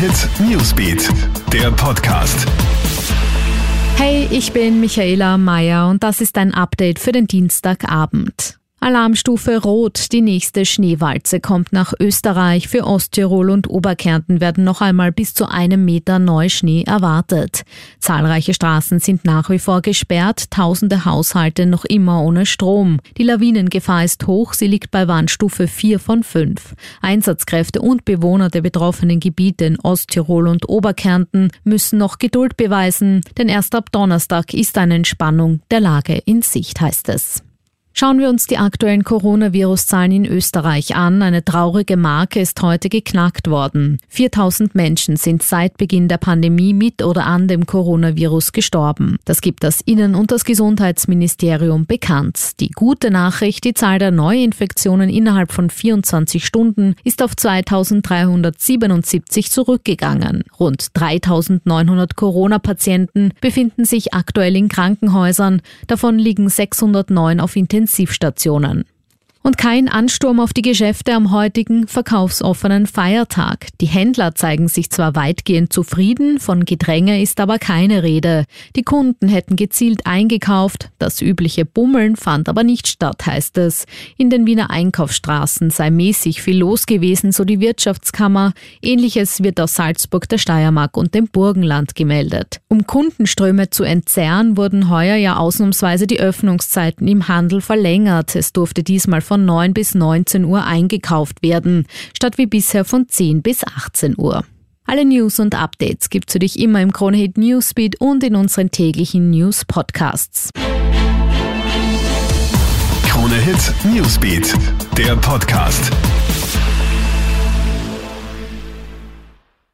Hit Newsbeat, der Podcast. Hey, ich bin Michaela Mayer und das ist ein Update für den Dienstagabend. Alarmstufe Rot. Die nächste Schneewalze kommt nach Österreich. Für Osttirol und Oberkärnten werden noch einmal bis zu einem Meter Neuschnee erwartet. Zahlreiche Straßen sind nach wie vor gesperrt, tausende Haushalte noch immer ohne Strom. Die Lawinengefahr ist hoch, sie liegt bei Warnstufe 4 von 5. Einsatzkräfte und Bewohner der betroffenen Gebiete in Osttirol und Oberkärnten müssen noch Geduld beweisen, denn erst ab Donnerstag ist eine Entspannung der Lage in Sicht, heißt es. Schauen wir uns die aktuellen Coronavirus-Zahlen in Österreich an. Eine traurige Marke ist heute geknackt worden. 4000 Menschen sind seit Beginn der Pandemie mit oder an dem Coronavirus gestorben. Das gibt das Innen- und das Gesundheitsministerium bekannt. Die gute Nachricht, die Zahl der Neuinfektionen innerhalb von 24 Stunden ist auf 2377 zurückgegangen. Rund 3900 Corona-Patienten befinden sich aktuell in Krankenhäusern. Davon liegen 609 auf Intensivstationen. Intensivstationen. Und kein Ansturm auf die Geschäfte am heutigen verkaufsoffenen Feiertag. Die Händler zeigen sich zwar weitgehend zufrieden, von Gedränge ist aber keine Rede. Die Kunden hätten gezielt eingekauft, das übliche Bummeln fand aber nicht statt, heißt es. In den Wiener Einkaufsstraßen sei mäßig viel los gewesen, so die Wirtschaftskammer. Ähnliches wird aus Salzburg, der Steiermark und dem Burgenland gemeldet. Um Kundenströme zu entzerren, wurden heuer ja ausnahmsweise die Öffnungszeiten im Handel verlängert. Es durfte diesmal von 9 bis 19 Uhr eingekauft werden, statt wie bisher von 10 bis 18 Uhr. Alle News und Updates gibt's für dich immer im Kronehit Newsbeat und in unseren täglichen News Podcasts. Kronehit Newsbeat, der Podcast.